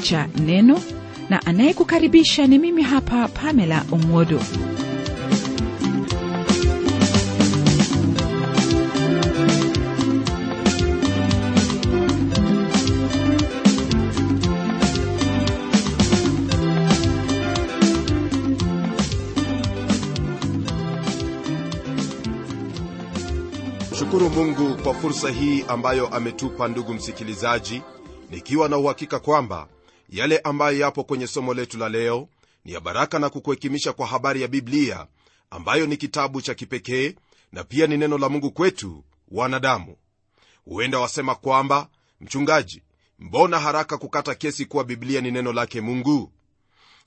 cha neno. Na anayekukaribisha ni mimi hapa pamela umodo shukuru mungu kwa fursa hii ambayo ametupa ndugu msikilizaji nikiwa na uhakika kwamba yale ambayo yapo kwenye somo letu la leo ni ya baraka na kukuhekimisha kwa habari ya biblia ambayo ni kitabu cha kipekee na pia ni neno la mungu kwetu wanadamu. Huenda wasema kwamba mchungaji mbona haraka kukata kesi kuwa biblia ni neno lake mungu?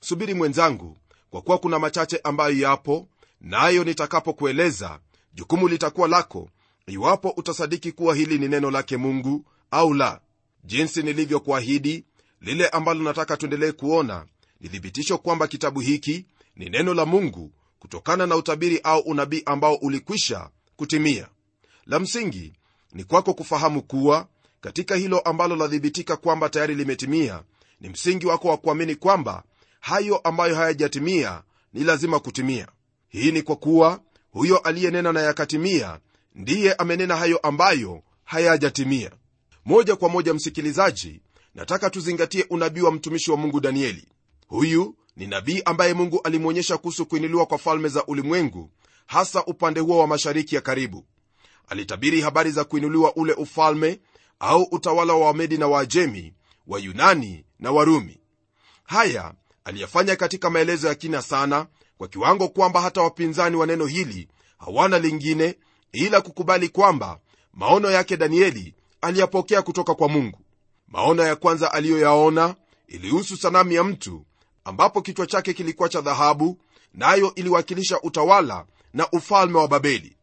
Subiri mwenzangu kwa kuwa kuna machache ambayo yapo nayo nitakapokueleza jukumu litakuwa lako iwapo utasadiki kuwa hili ni neno lake mungu au la. Jinsi nilivyokuahidi lile ambalo nataka tuendelee kuona ni thibitisho kwamba kitabu hiki ni neno la mungu kutokana na utabiri au unabii ambao ulikwisha kutimia. La msingi ni kwako kufahamu kuwa katika hilo ambalo lathibitika kwamba tayari limetimia ni msingi wako wa kuamini kwamba hayo ambayo hayajatimia ni lazima kutimia. Hii ni kwa kuwa huyo aliyenena na yakatimia ndiye amenena hayo ambayo hayajatimia. Moja kwa moja msikilizaji nataka tuzingatie unabii wa mtumishi wa mungu danieli. Huyu ni nabii ambaye mungu alimwonyesha kuhusu kuinuliwa kwa falme za ulimwengu hasa upande huo wa mashariki ya karibu. Alitabiri habari za kuinuliwa ule ufalme au utawala wa wamedi na waajemi wa yunani na warumi. Haya aliyafanya katika maelezo ya kina sana kwa kiwango kwamba hata wapinzani wa neno hili hawana lingine ila kukubali kwamba maono yake danieli aliyapokea kutoka kwa mungu maono ya kwanza aliyoyaona ilihusu sanamu ya mtu ambapo kichwa chake kilikuwa cha dhahabu nayo na iliwakilisha utawala na ufalme wa babeli.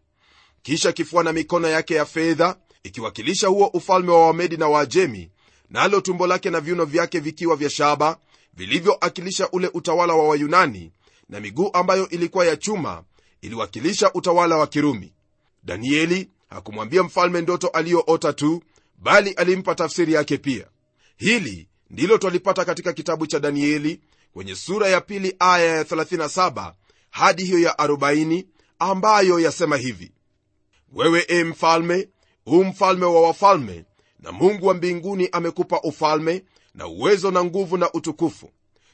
Kisha kifua na mikono yake ya fedha ikiwakilisha huo ufalme wa wamedi na waajemi nalo na tumbo lake na viuno vyake vikiwa vya shaba vilivyoakilisha ule utawala wa wayunani na miguu ambayo ilikuwa ya chuma iliwakilisha utawala wa kirumi. Danieli hakumwambia mfalme ndoto aliyoota tu bali alimpa tafsiri yake pia. Hili ndilo twalipata katika kitabu cha danieli kwenye sura ya pili aya ya 37 hadi hiyo ya 40 ambayo yasema hivi. Wewe e mfalme huu mfalme wa wafalme na mungu wa mbinguni amekupa ufalme na uwezo na nguvu na utukufu.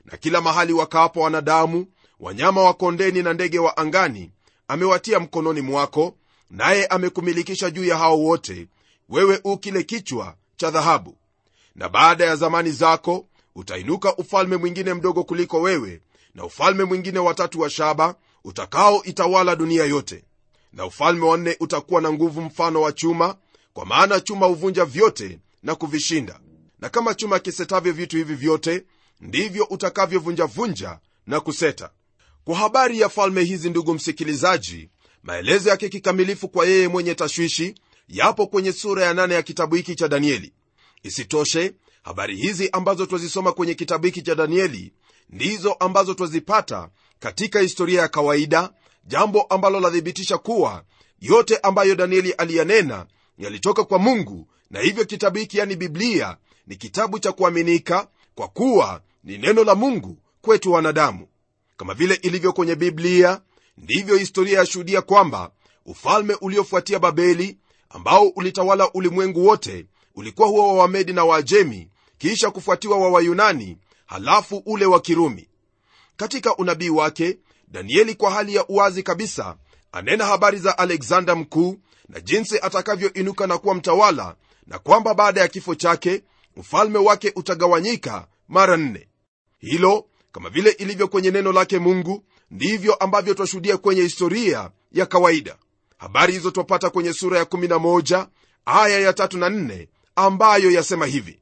Na kila mahali wakaapo wanadamu wanyama wa kondeni na ndege wa angani amewatia mkononi mwako naye amekumilikisha juu ya hao wote wewe u kile kichwa cha dhahabu. Na baada ya zamani zako utainuka ufalme mwingine mdogo kuliko wewe na ufalme mwingine watatu wa shaba utakao itawala dunia yote. Na ufalme wa nne utakuwa na nguvu mfano wa chuma kwa maana chuma huvunja vyote na kuvishinda. Na kama chuma kisetavyo vitu hivi vyote ndivyo utakavyovunjavunja na kuseta. Kwa habari ya falme hizi ndugu msikilizaji maelezo yake kikamilifu kwa yeye mwenye tashwishi yapo kwenye sura ya nane ya kitabu hiki cha danieli. Isitoshe habari hizi ambazo twazisoma kwenye kitabu hiki cha danieli ndizo ambazo twazipata katika historia ya kawaida jambo ambalo lathibitisha kuwa yote ambayo danieli aliyanena yalitoka kwa mungu na hivyo kitabu hiki yani biblia ni kitabu cha kuaminika kwa kuwa ni neno la mungu kwetu wanadamu. Kama vile ilivyo kwenye biblia ndivyo historia yashuhudia kwamba ufalme uliofuatia babeli ambao ulitawala ulimwengu wote ulikuwa huo wa wamedi na waajemi kisha kufuatiwa wa wayunani halafu ule wa kirumi. Katika unabii wake danieli kwa hali ya uwazi kabisa anena habari za alexander mkuu na jinsi atakavyoinuka na kuwa mtawala na kwamba baada ya kifo chake ufalme wake utagawanyika mara nne. Hilo kama vile ilivyo kwenye neno lake mungu ndivyo ambavyo twashuhudia kwenye historia ya kawaida habari hizo twapata kwenye sura ya 11 aya ya 3 na 4 ambayo yasema hivi.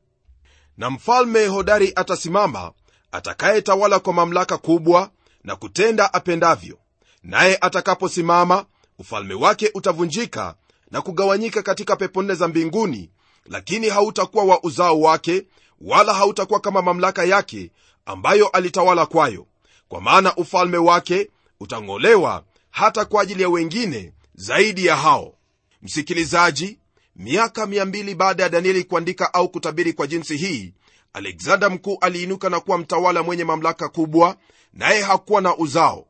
Na mfalme hodari atasimama atakayetawala kwa mamlaka kubwa na kutenda apendavyo. Naye atakaposimama ufalme wake utavunjika na kugawanyika katika pepo nne za mbinguni lakini hautakuwa wa uzao wake wala hautakuwa kama mamlaka yake ambayo alitawala kwayo. Kwa maana ufalme wake utang'olewa hata kwa ajili ya wengine zaidi ya hao msikilizaji miaka 200 baada ya danieli kuandika au kutabiri kwa jinsi hii alexander mkuu aliinuka na kuwa mtawala mwenye mamlaka kubwa naye hakuwa na uzao.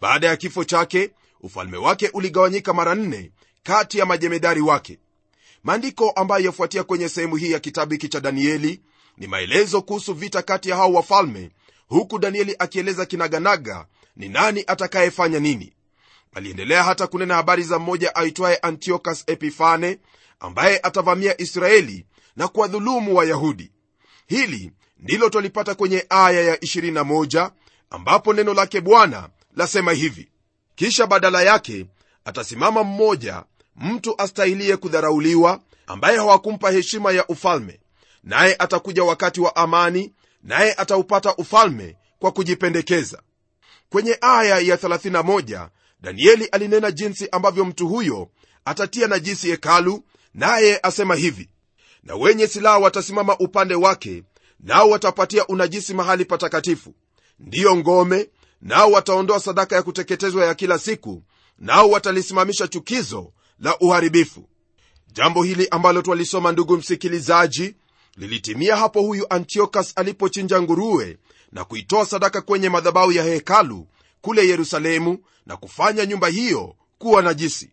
Baada ya kifo chake ufalme wake uligawanyika mara nne kati ya majemedari wake. Maandiko ambayo yafuatia kwenye sehemu hii ya kitabu hiki cha danieli ni maelezo kuhusu vita kati ya hao wafalme huku danieli akieleza kinaganaga ni nani atakayefanya nini aliendelea hata kunena habari za mmoja aitwaye antiokas epifane ambaye atavamia israeli na kuwadhulumu wayahudi. Hili ndilo twalipata kwenye aya ya 21 ambapo neno lake bwana lasema hivi. Kisha badala yake atasimama mmoja mtu astahilie kudharauliwa ambaye hawakumpa heshima ya ufalme. Naye atakuja wakati wa amani naye ataupata ufalme kwa kujipendekeza. Kwenye aya ya 31 danieli alinena jinsi ambavyo mtu huyo atatia najisi hekalu naye asema hivi na wenye silaha watasimama upande wake nao watapatia unajisi mahali patakatifu. Ndiyo ngome nao wataondoa sadaka ya kuteketezwa ya kila siku nao watalisimamisha chukizo la uharibifu. Jambo hili ambalo twalisoma ndugu msikilizaji lilitimia hapo huyu antiokas alipochinja nguruwe na kuitoa sadaka kwenye madhabahu ya hekalu kule yerusalemu na kufanya nyumba hiyo kuwa najisi.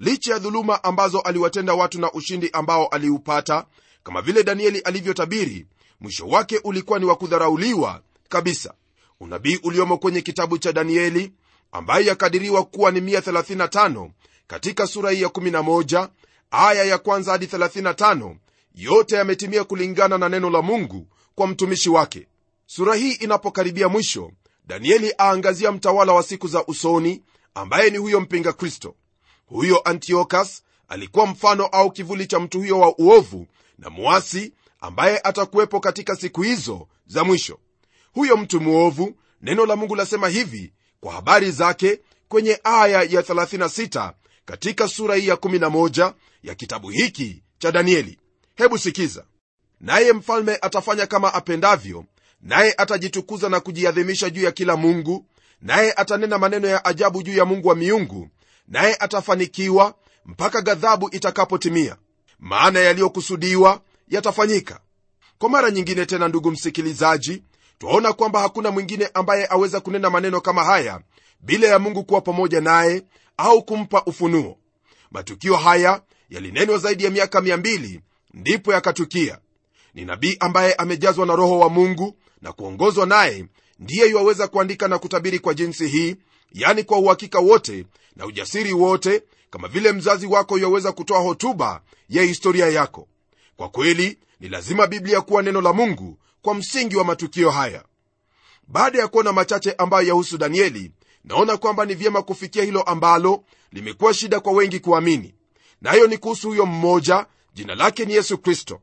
Licha ya dhuluma ambazo aliwatenda watu na ushindi ambao aliupata kama vile danieli alivyotabiri mwisho wake ulikuwa ni wa kudharauliwa kabisa. Unabii uliomo kwenye kitabu cha danieli ambaye yakadiriwa kuwa ni 135 katika sura hii ya 11 aya ya kwanza hadi 35 yote yametimia kulingana na neno la mungu kwa mtumishi wake. Sura hii inapokaribia mwisho danieli aangazia mtawala wa siku za usoni ambaye ni huyo mpinga kristo. Huyo antiokas alikuwa mfano au kivuli cha mtu huyo wa uovu na muasi ambaye atakuwepo katika siku hizo za mwisho. Huyo mtu mwovu neno la mungu lasema hivi kwa habari zake kwenye aya ya 36 katika sura hii ya 11 ya kitabu hiki cha danieli. Hebu sikiza. Naye mfalme atafanya kama apendavyo naye atajitukuza na kujiadhimisha juu ya kila mungu. Naye atanena maneno ya ajabu juu ya mungu wa miungu. Naye atafanikiwa mpaka ghadhabu itakapotimia. Maana yaliyokusudiwa yatafanyika. Kwa mara nyingine tena ndugu msikilizaji twaona kwamba hakuna mwingine ambaye aweza kunena maneno kama haya bila ya mungu kuwa pamoja naye au kumpa ufunuo. Matukio haya yalinenwa zaidi ya miaka 200 ndipo yakatukia. Ni nabii ambaye amejazwa na roho wa mungu na kuongozwa naye ndiye yuwaweza kuandika na kutabiri kwa jinsi hii yani kwa uhakika wote na ujasiri wote kama vile mzazi wako yuwaweza kutoa hotuba ya historia yako. Kwa kweli ni lazima biblia kuwa neno la mungu kwa msingi wa matukio haya. Baada ya kuona machache ambayo yahusu danieli naona kwamba ni vyema kufikia hilo ambalo limekuwa shida kwa wengi kuamini. Nayo na ni kuhusu huyo mmoja jina lake ni yesu kristo.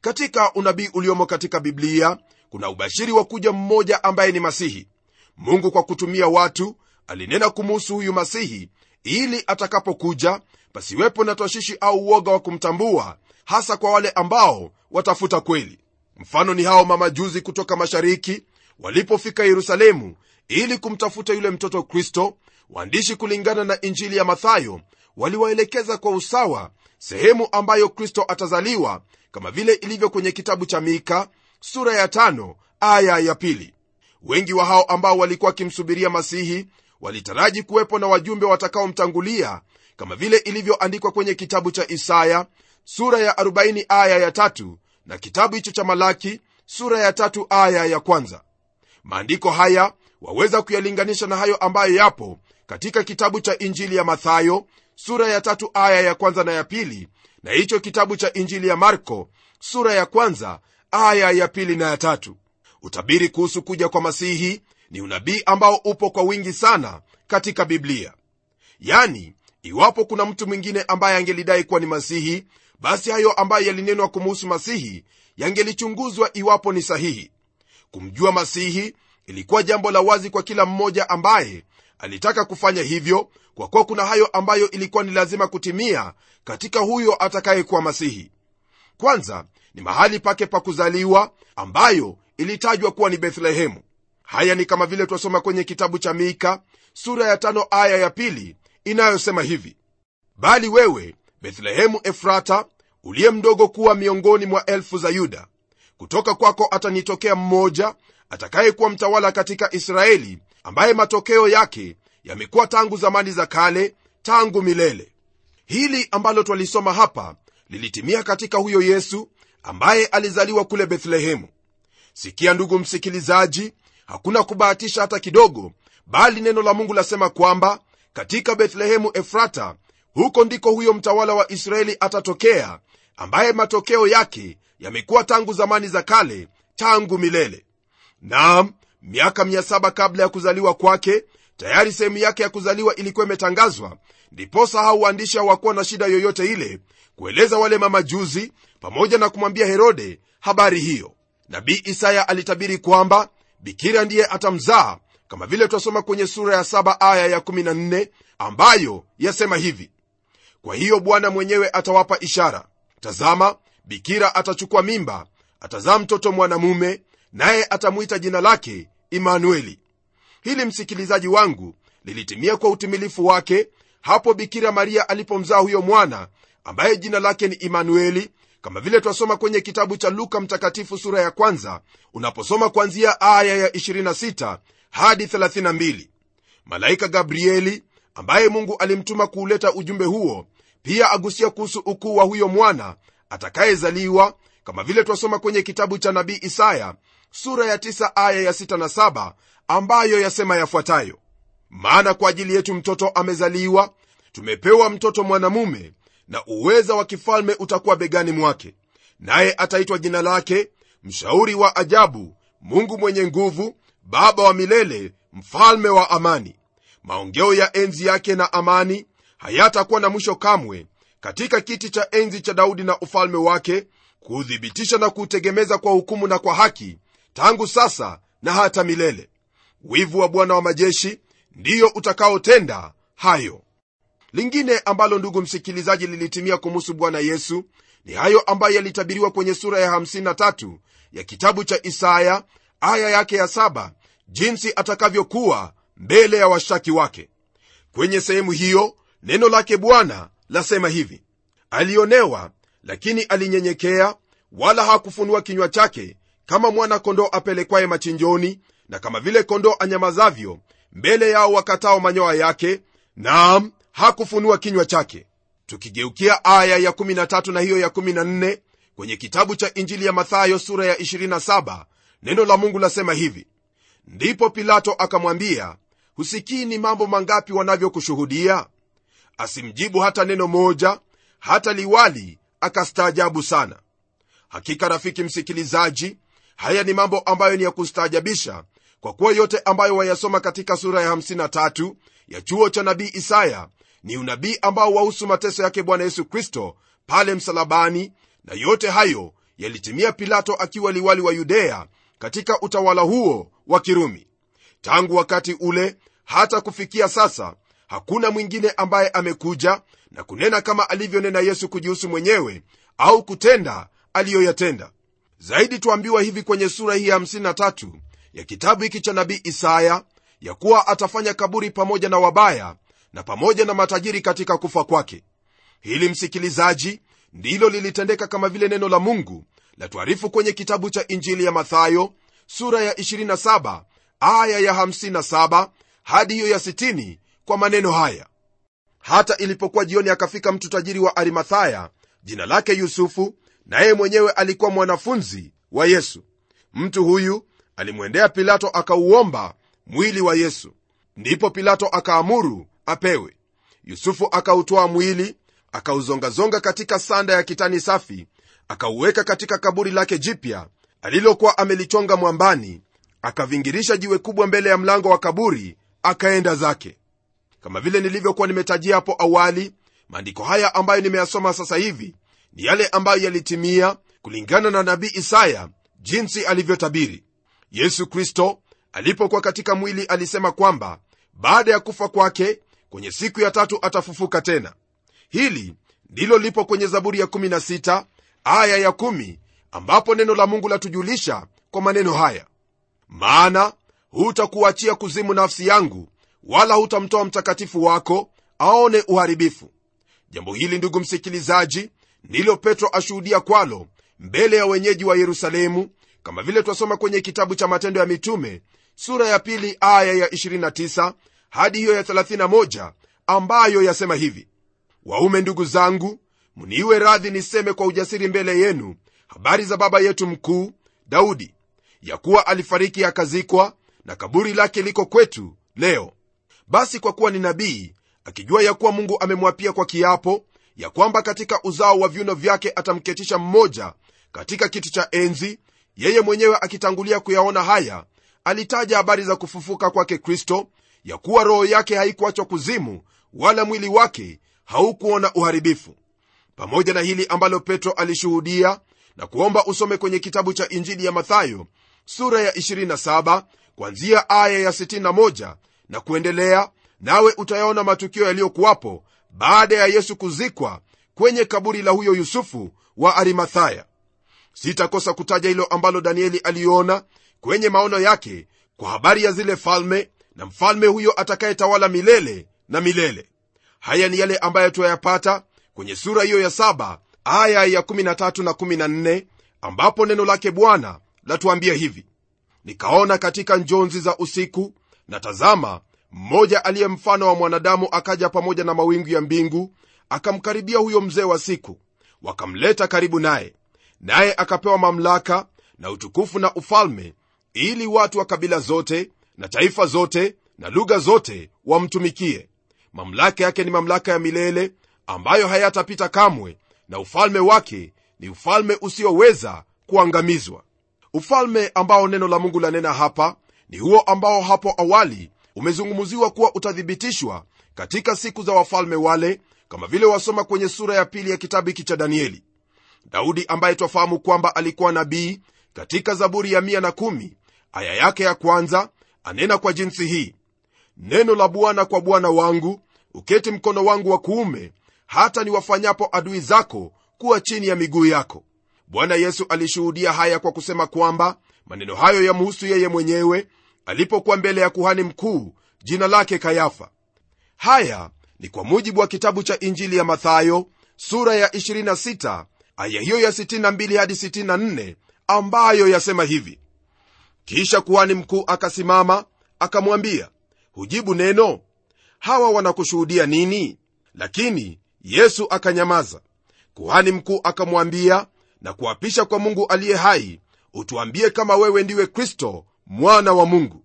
Katika unabii uliomo katika biblia kuna ubashiri wa kuja mmoja ambaye ni masihi. Mungu kwa kutumia watu alinena kumuhusu huyu masihi ili atakapokuja pasiwepo na twashishi au uoga wa kumtambua hasa kwa wale ambao watafuta kweli. Mfano ni hao mamajuzi kutoka mashariki walipofika yerusalemu ili kumtafuta yule mtoto kristo. Waandishi kulingana na injili ya mathayo waliwaelekeza kwa usawa sehemu ambayo kristo atazaliwa kama vile ilivyo kwenye kitabu cha mika sura ya tano aya ya pili. Wengi wa hao ambao walikuwa wakimsubiria masihi walitaraji kuwepo na wajumbe watakaomtangulia kama vile ilivyoandikwa kwenye kitabu cha isaya sura ya 40 aya ya tatu na kitabu hicho cha malaki sura ya tatu aya ya kwanza. Maandiko haya waweza kuyalinganisha na hayo ambayo yapo katika kitabu cha injili ya mathayo sura ya tatu aya ya kwanza na ya pili na hicho kitabu cha injili ya marko sura ya kwanza aya ya pili na ya tatu. Utabiri kuhusu kuja kwa masihi ni unabii ambao upo kwa wingi sana katika biblia. Yani iwapo kuna mtu mwingine ambaye angelidai kuwa ni masihi basi hayo ambayo yalinenwa kumuhusu masihi yangelichunguzwa iwapo ni sahihi. Kumjua masihi ilikuwa jambo la wazi kwa kila mmoja ambaye alitaka kufanya hivyo kwa kuwa kuna hayo ambayo ilikuwa ni lazima kutimia katika huyo atakayekuwa masihi. Kwanza ni mahali pake pa kuzaliwa ambayo ilitajwa kuwa ni bethlehemu. Haya ni kama vile twasoma kwenye kitabu cha mika sura ya tano aya ya pili inayosema hivi. Bali wewe bethlehemu efrata uliye mdogo kuwa miongoni mwa elfu za yuda kutoka kwako atanitokea mmoja atakayekuwa mtawala katika israeli ambaye matokeo yake yamekuwa tangu zamani za kale tangu milele. Hili ambalo twalisoma hapa lilitimia katika huyo yesu ambaye alizaliwa kule bethlehemu. Sikia ndugu msikilizaji hakuna kubahatisha hata kidogo bali neno la mungu lasema kwamba katika bethlehemu efrata huko ndiko huyo mtawala wa israeli atatokea ambaye matokeo yake yamekuwa tangu zamani za kale tangu milele. Naam miaka 7 kabla ya kuzaliwa kwake tayari sehemu yake ya kuzaliwa ilikuwa imetangazwa ndiposa hao waandishi hawakuwa na shida yoyote ile kueleza wale mamajuzi pamoja na kumwambia herode habari hiyo. Nabii isaya alitabiri kwamba bikira ndiye atamzaa kama vile twasoma kwenye sura ya 7 aya ya 14 ambayo yasema hivi. Kwa hiyo bwana mwenyewe atawapa ishara. Tazama bikira atachukua mimba atazaa mtoto mwanamume naye atamwita jina lake imanueli. Hili msikilizaji wangu lilitimia kwa utimilifu wake hapo bikira maria alipomzaa huyo mwana ambaye jina lake ni imanueli kama vile twasoma kwenye kitabu cha luka mtakatifu sura ya kwanza unaposoma kuanzia aya ya 26 hadi 32 malaika gabrieli ambaye mungu alimtuma kuuleta ujumbe huo pia agusia kuhusu ukuu wa huyo mwana atakayezaliwa kama vile twasoma kwenye kitabu cha nabii isaya sura ya 9 aya ya 6 na 7 ambayo yasema yafuatayo. Maana kwa ajili yetu mtoto amezaliwa tumepewa mtoto mwanamume na uweza wa kifalme utakuwa begani mwake. Naye ataitwa jina lake mshauri wa ajabu mungu mwenye nguvu baba wa milele mfalme wa amani. Maongeo ya enzi yake na amani hayatakuwa na mwisho kamwe katika kiti cha enzi cha daudi na ufalme wake kuuthibitisha na kuutegemeza kwa hukumu na kwa haki tangu sasa na hata milele. Wivu wa bwana wa majeshi ndiyo utakaotenda hayo lingine ambalo ndugu msikilizaji lilitimia kumuhusu bwana yesu ni hayo ambayo yalitabiriwa kwenye sura ya 53 ya kitabu cha isaya aya yake ya 7 jinsi atakavyokuwa mbele ya washtaki wake. Kwenye sehemu hiyo neno lake bwana lasema hivi alionewa lakini alinyenyekea wala hakufunua kinywa chake kama mwana kondoo apelekwaye machinjoni na kama vile kondoo anyamazavyo mbele yao wakatao manyoya yake naam hakufunua kinywa chake. Tukigeukia aya ya 13 na hiyo ya 14 kwenye kitabu cha injili ya mathayo sura ya 27 neno la mungu lasema hivi. Ndipo pilato akamwambia husikii ni mambo mangapi wanavyokushuhudia? Asimjibu hata neno moja hata liwali akastaajabu sana. Hakika rafiki msikilizaji haya ni mambo ambayo ni ya kustaajabisha kwa kuwa yote ambayo wayasoma katika sura ya 53 ya chuo cha nabii isaya ni unabii ambao wahusu mateso yake bwana yesu kristo pale msalabani na yote hayo yalitimia pilato akiwa liwali wa yudea katika utawala huo wa kirumi. Tangu wakati ule hata kufikia sasa hakuna mwingine ambaye amekuja na kunena kama alivyonena yesu kujihusu mwenyewe au kutenda aliyoyatenda. Zaidi tuambiwa hivi kwenye sura hii ya 53 ya kitabu hiki cha nabii isaya ya kuwa atafanya kaburi pamoja na wabaya na pamoja na matajiri katika kufa kwake. Hili msikilizaji ndilo lilitendeka kama vile neno la mungu la tuarifu kwenye kitabu cha injili ya mathayo sura ya 27 aya ya 57 hadi hiyo ya 60 kwa maneno haya. Hata ilipokuwa jioni akafika mtu tajiri wa arimathaya jina lake yusufu naye mwenyewe alikuwa mwanafunzi wa yesu. Mtu huyu alimwendea pilato akauomba mwili wa yesu. Ndipo pilato akaamuru apewe. Yusufu akautoa mwili akauzongazonga katika sanda ya kitani safi akauweka katika kaburi lake jipya alilokuwa amelichonga mwambani akavingirisha jiwe kubwa mbele ya mlango wa kaburi akaenda zake. Kama vile nilivyokuwa nimetajia hapo awali maandiko haya ambayo nimeyasoma sasa hivi ni yale ambayo yalitimia kulingana na nabii isaya jinsi alivyotabiri. Yesu kristo alipokuwa katika mwili alisema kwamba baada ya kufa kwake kwenye siku ya tatu atafufuka tena. Hili ndilo lipo kwenye zaburi ya 16 aya ya 1 ambapo neno la mungu latujulisha kwa maneno haya. Maana hutakuachia kuzimu nafsi yangu wala hutamtoa mtakatifu wako aone uharibifu. Jambo hili ndugu msikilizaji ndilo petro ashuhudia kwalo mbele ya wenyeji wa yerusalemu kama vile twasoma kwenye kitabu cha matendo ya mitume sura ya pili aya ya 29 hadi hiyo ya 31 ambayo yasema hivi waume ndugu zangu mniiwe radhi niseme kwa ujasiri mbele yenu habari za baba yetu mkuu daudi ya kuwa alifariki akazikwa na kaburi lake liko kwetu leo. Basi kwa kuwa ni nabii akijua ya kuwa mungu amemwapia kwa kiapo ya kwamba katika uzao wa viuno vyake atamketisha mmoja katika kiti cha enzi yeye mwenyewe akitangulia kuyaona haya alitaja habari za kufufuka kwake kristo ya kuwa roho yake haikuachwa kuzimu wala mwili wake haukuona uharibifu. Pamoja na hili ambalo petro alishuhudia na kuomba usome kwenye kitabu cha injili ya mathayo sura ya 27 kwanzia aya ya 61 na kuendelea nawe utayaona matukio yaliyokuwapo baada ya yesu kuzikwa kwenye kaburi la huyo yusufu wa arimathaya. Sitakosa kutaja hilo ambalo danieli aliona kwenye maono yake kwa habari ya zile falme na mfalme huyo atakayetawala milele na milele. Haya ni yale ambayo tuyayapata kwenye sura hiyo ya saba aya ya 13 na 14 ambapo neno lake bwana latuambia hivi. Nikaona katika njonzi za usiku na tazama mmoja aliye mfano wa mwanadamu akaja pamoja na mawingu ya mbingu akamkaribia huyo mzee wa siku. Wakamleta karibu naye. Naye akapewa mamlaka na utukufu na ufalme ili watu wa kabila zote na taifa zote na lugha zote wamtumikie. Mamlaka yake ni mamlaka ya milele ambayo hayatapita kamwe na ufalme wake ni ufalme usioweza kuangamizwa. Ufalme ambao neno la mungu lanena hapa ni huo ambao hapo awali umezungumziwa kuwa utathibitishwa katika siku za wafalme wale kama vile wasoma kwenye sura ya pili ya kitabu hiki cha danieli. Daudi ambaye twafahamu kwamba alikuwa nabii katika zaburi ya 110 aya yake ya kwanza anena kwa jinsi hii neno la bwana kwa bwana wangu uketi mkono wangu wa kuume hata niwafanyapo adui zako kuwa chini ya miguu yako. Bwana yesu alishuhudia haya kwa kusema kwamba maneno hayo yamhusu yeye mwenyewe alipokuwa mbele ya kuhani mkuu jina lake kayafa. Haya ni kwa mujibu wa kitabu cha injili ya mathayo sura ya 26 aya hiyo ya 62 hadi 64 ambayo yasema hivi kisha kuhani mkuu akasimama akamwambia hujibu neno? Hawa wanakushuhudia nini? Lakini yesu akanyamaza. Kuhani mkuu akamwambia na kuapisha kwa mungu aliye hai utuambie kama wewe ndiwe kristo mwana wa mungu.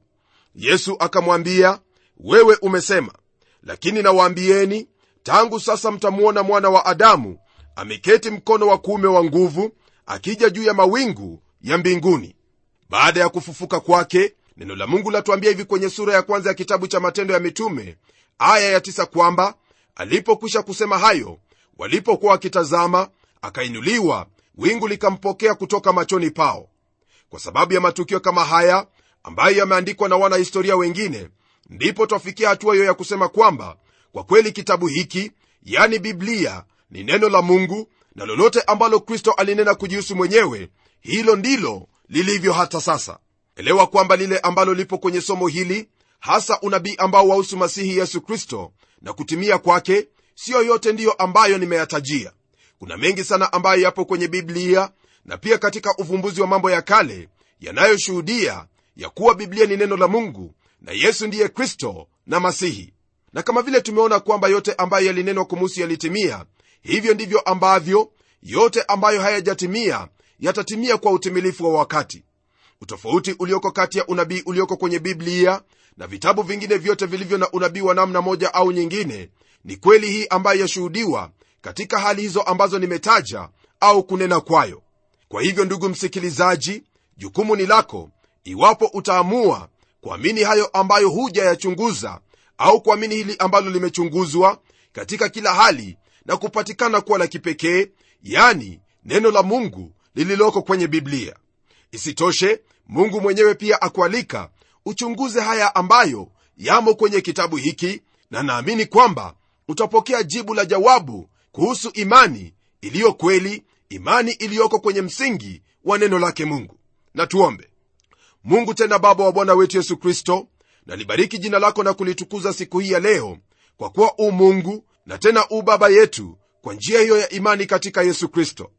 Yesu akamwambia wewe umesema. Lakini nawaambieni tangu sasa mtamwona mwana wa adamu ameketi mkono wa kuume wa nguvu akija juu ya mawingu ya mbinguni baada ya kufufuka kwake neno la mungu latuambia hivi kwenye sura ya kwanza ya kitabu cha matendo ya mitume aya ya tisa kwamba alipokwisha kusema hayo walipokuwa wakitazama akainuliwa wingu likampokea kutoka machoni pao. Kwa sababu ya matukio kama haya ambayo yameandikwa na wanahistoria wengine ndipo twafikia hatua hiyo ya kusema kwamba kwa kweli kitabu hiki yani biblia ni neno la mungu na lolote ambalo kristo alinena kujihusu mwenyewe hilo ndilo lilivyo hata sasa. Elewa kwamba lile ambalo lipo kwenye somo hili hasa unabii ambao wahusu masihi yesu kristo na kutimia kwake siyo yote ndiyo ambayo nimeyatajia. Kuna mengi sana ambayo yapo kwenye biblia na pia katika uvumbuzi wa mambo ya kale yanayoshuhudia ya kuwa biblia ni neno la mungu na yesu ndiye kristo na masihi. Na kama vile tumeona kwamba yote ambayo yalinenwa kumuhusu yalitimia hivyo ndivyo ambavyo yote ambayo hayajatimia yatatimia kwa utimilifu wa wakati. Utofauti ulioko kati ya unabii ulioko kwenye biblia na vitabu vingine vyote vilivyo na unabii wa namna moja au nyingine ni kweli hii ambayo yashuhudiwa katika hali hizo ambazo nimetaja au kunena kwayo. Kwa hivyo ndugu msikilizaji jukumu ni lako iwapo utaamua kuamini hayo ambayo huja yachunguza au kuamini hili ambalo limechunguzwa katika kila hali na kupatikana kuwa la kipekee yani neno la mungu lililoko kwenye biblia. Isitoshe mungu mwenyewe pia akualika uchunguze haya ambayo yamo kwenye kitabu hiki na naamini kwamba utapokea jibu la jawabu kuhusu imani iliyo kweli imani iliyoko kwenye msingi wa neno lake mungu. Na tuombe. Mungu tena baba wa bwana wetu yesu kristo nalibariki jina lako na kulitukuza siku hii ya leo kwa kuwa u mungu na tena u baba yetu kwa njia hiyo ya imani katika yesu kristo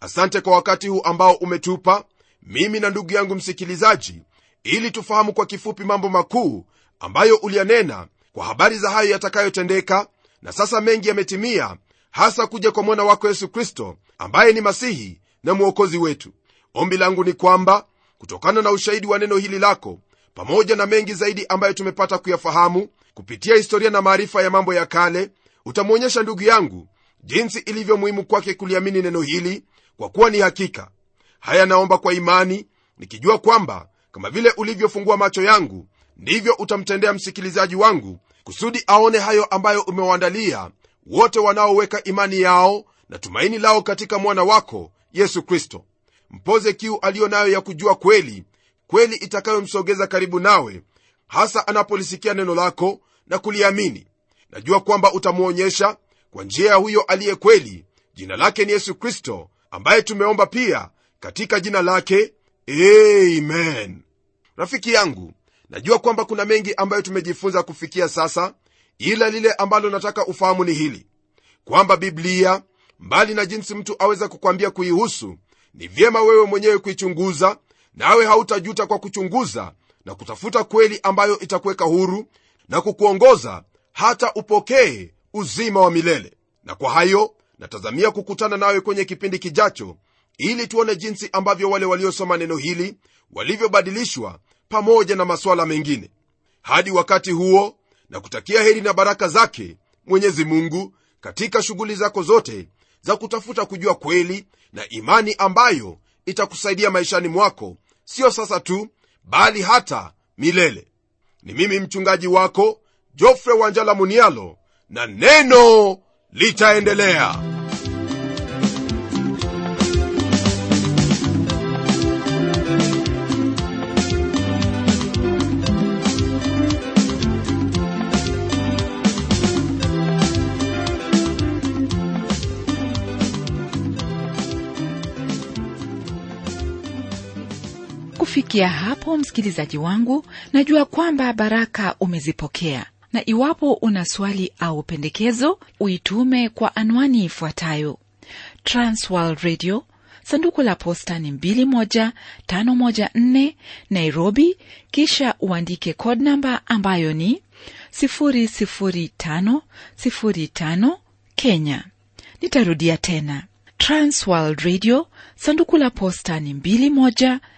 asante kwa wakati huu ambao umetupa mimi na ndugu yangu msikilizaji ili tufahamu kwa kifupi mambo makuu ambayo uliyanena kwa habari za hayo yatakayotendeka na sasa mengi yametimia hasa kuja kwa mwana wako yesu kristo ambaye ni masihi na mwokozi wetu. Ombi langu ni kwamba kutokana na ushahidi wa neno hili lako pamoja na mengi zaidi ambayo tumepata kuyafahamu kupitia historia na maarifa ya mambo ya kale utamwonyesha ndugu yangu jinsi ilivyo muhimu kwake kuliamini neno hili kwa kuwa ni hakika haya naomba kwa imani nikijua kwamba kama vile ulivyofungua macho yangu ndivyo utamtendea msikilizaji wangu kusudi aone hayo ambayo umewaandalia wote wanaoweka imani yao na tumaini lao katika mwana wako yesu kristo. Mpoze kiu aliyo nayo ya kujua kweli kweli itakayomsogeza karibu nawe hasa anapolisikia neno lako na kuliamini. Najua kwamba utamwonyesha kwa njia ya huyo aliye kweli. Jina lake ni yesu kristo ambaye tumeomba pia katika jina lake amen. Rafiki yangu najua kwamba kuna mengi ambayo tumejifunza kufikia sasa ila lile ambalo nataka ufahamu ni hili kwamba biblia mbali na jinsi mtu aweza kukwambia kuihusu ni vyema wewe mwenyewe kuichunguza nawe hautajuta kwa kuchunguza na kutafuta kweli ambayo itakuweka huru na kukuongoza hata upokee uzima wa milele. Na kwa hayo natazamia kukutana nawe kwenye kipindi kijacho ili tuone jinsi ambavyo wale waliosoma neno hili walivyobadilishwa pamoja na masuala mengine. Hadi wakati huo na kutakia heri na baraka zake mwenyezi mungu katika shughuli zako zote za kutafuta kujua kweli na imani ambayo itakusaidia maishani mwako sio sasa tu bali hata milele. Ni mimi mchungaji wako jofre wanjala munialo na neno litaendelea kufikia hapo msikilizaji wangu najua kwamba baraka umezipokea. Na iwapo una swali au pendekezo uitume kwa anwani ifuatayo. Radio sanduku la posta ni 21514 nairobi. Kisha uandike code namba ambayo ni 00505 kenya. Nitarudia tena. Radio sanduku la posta ni 21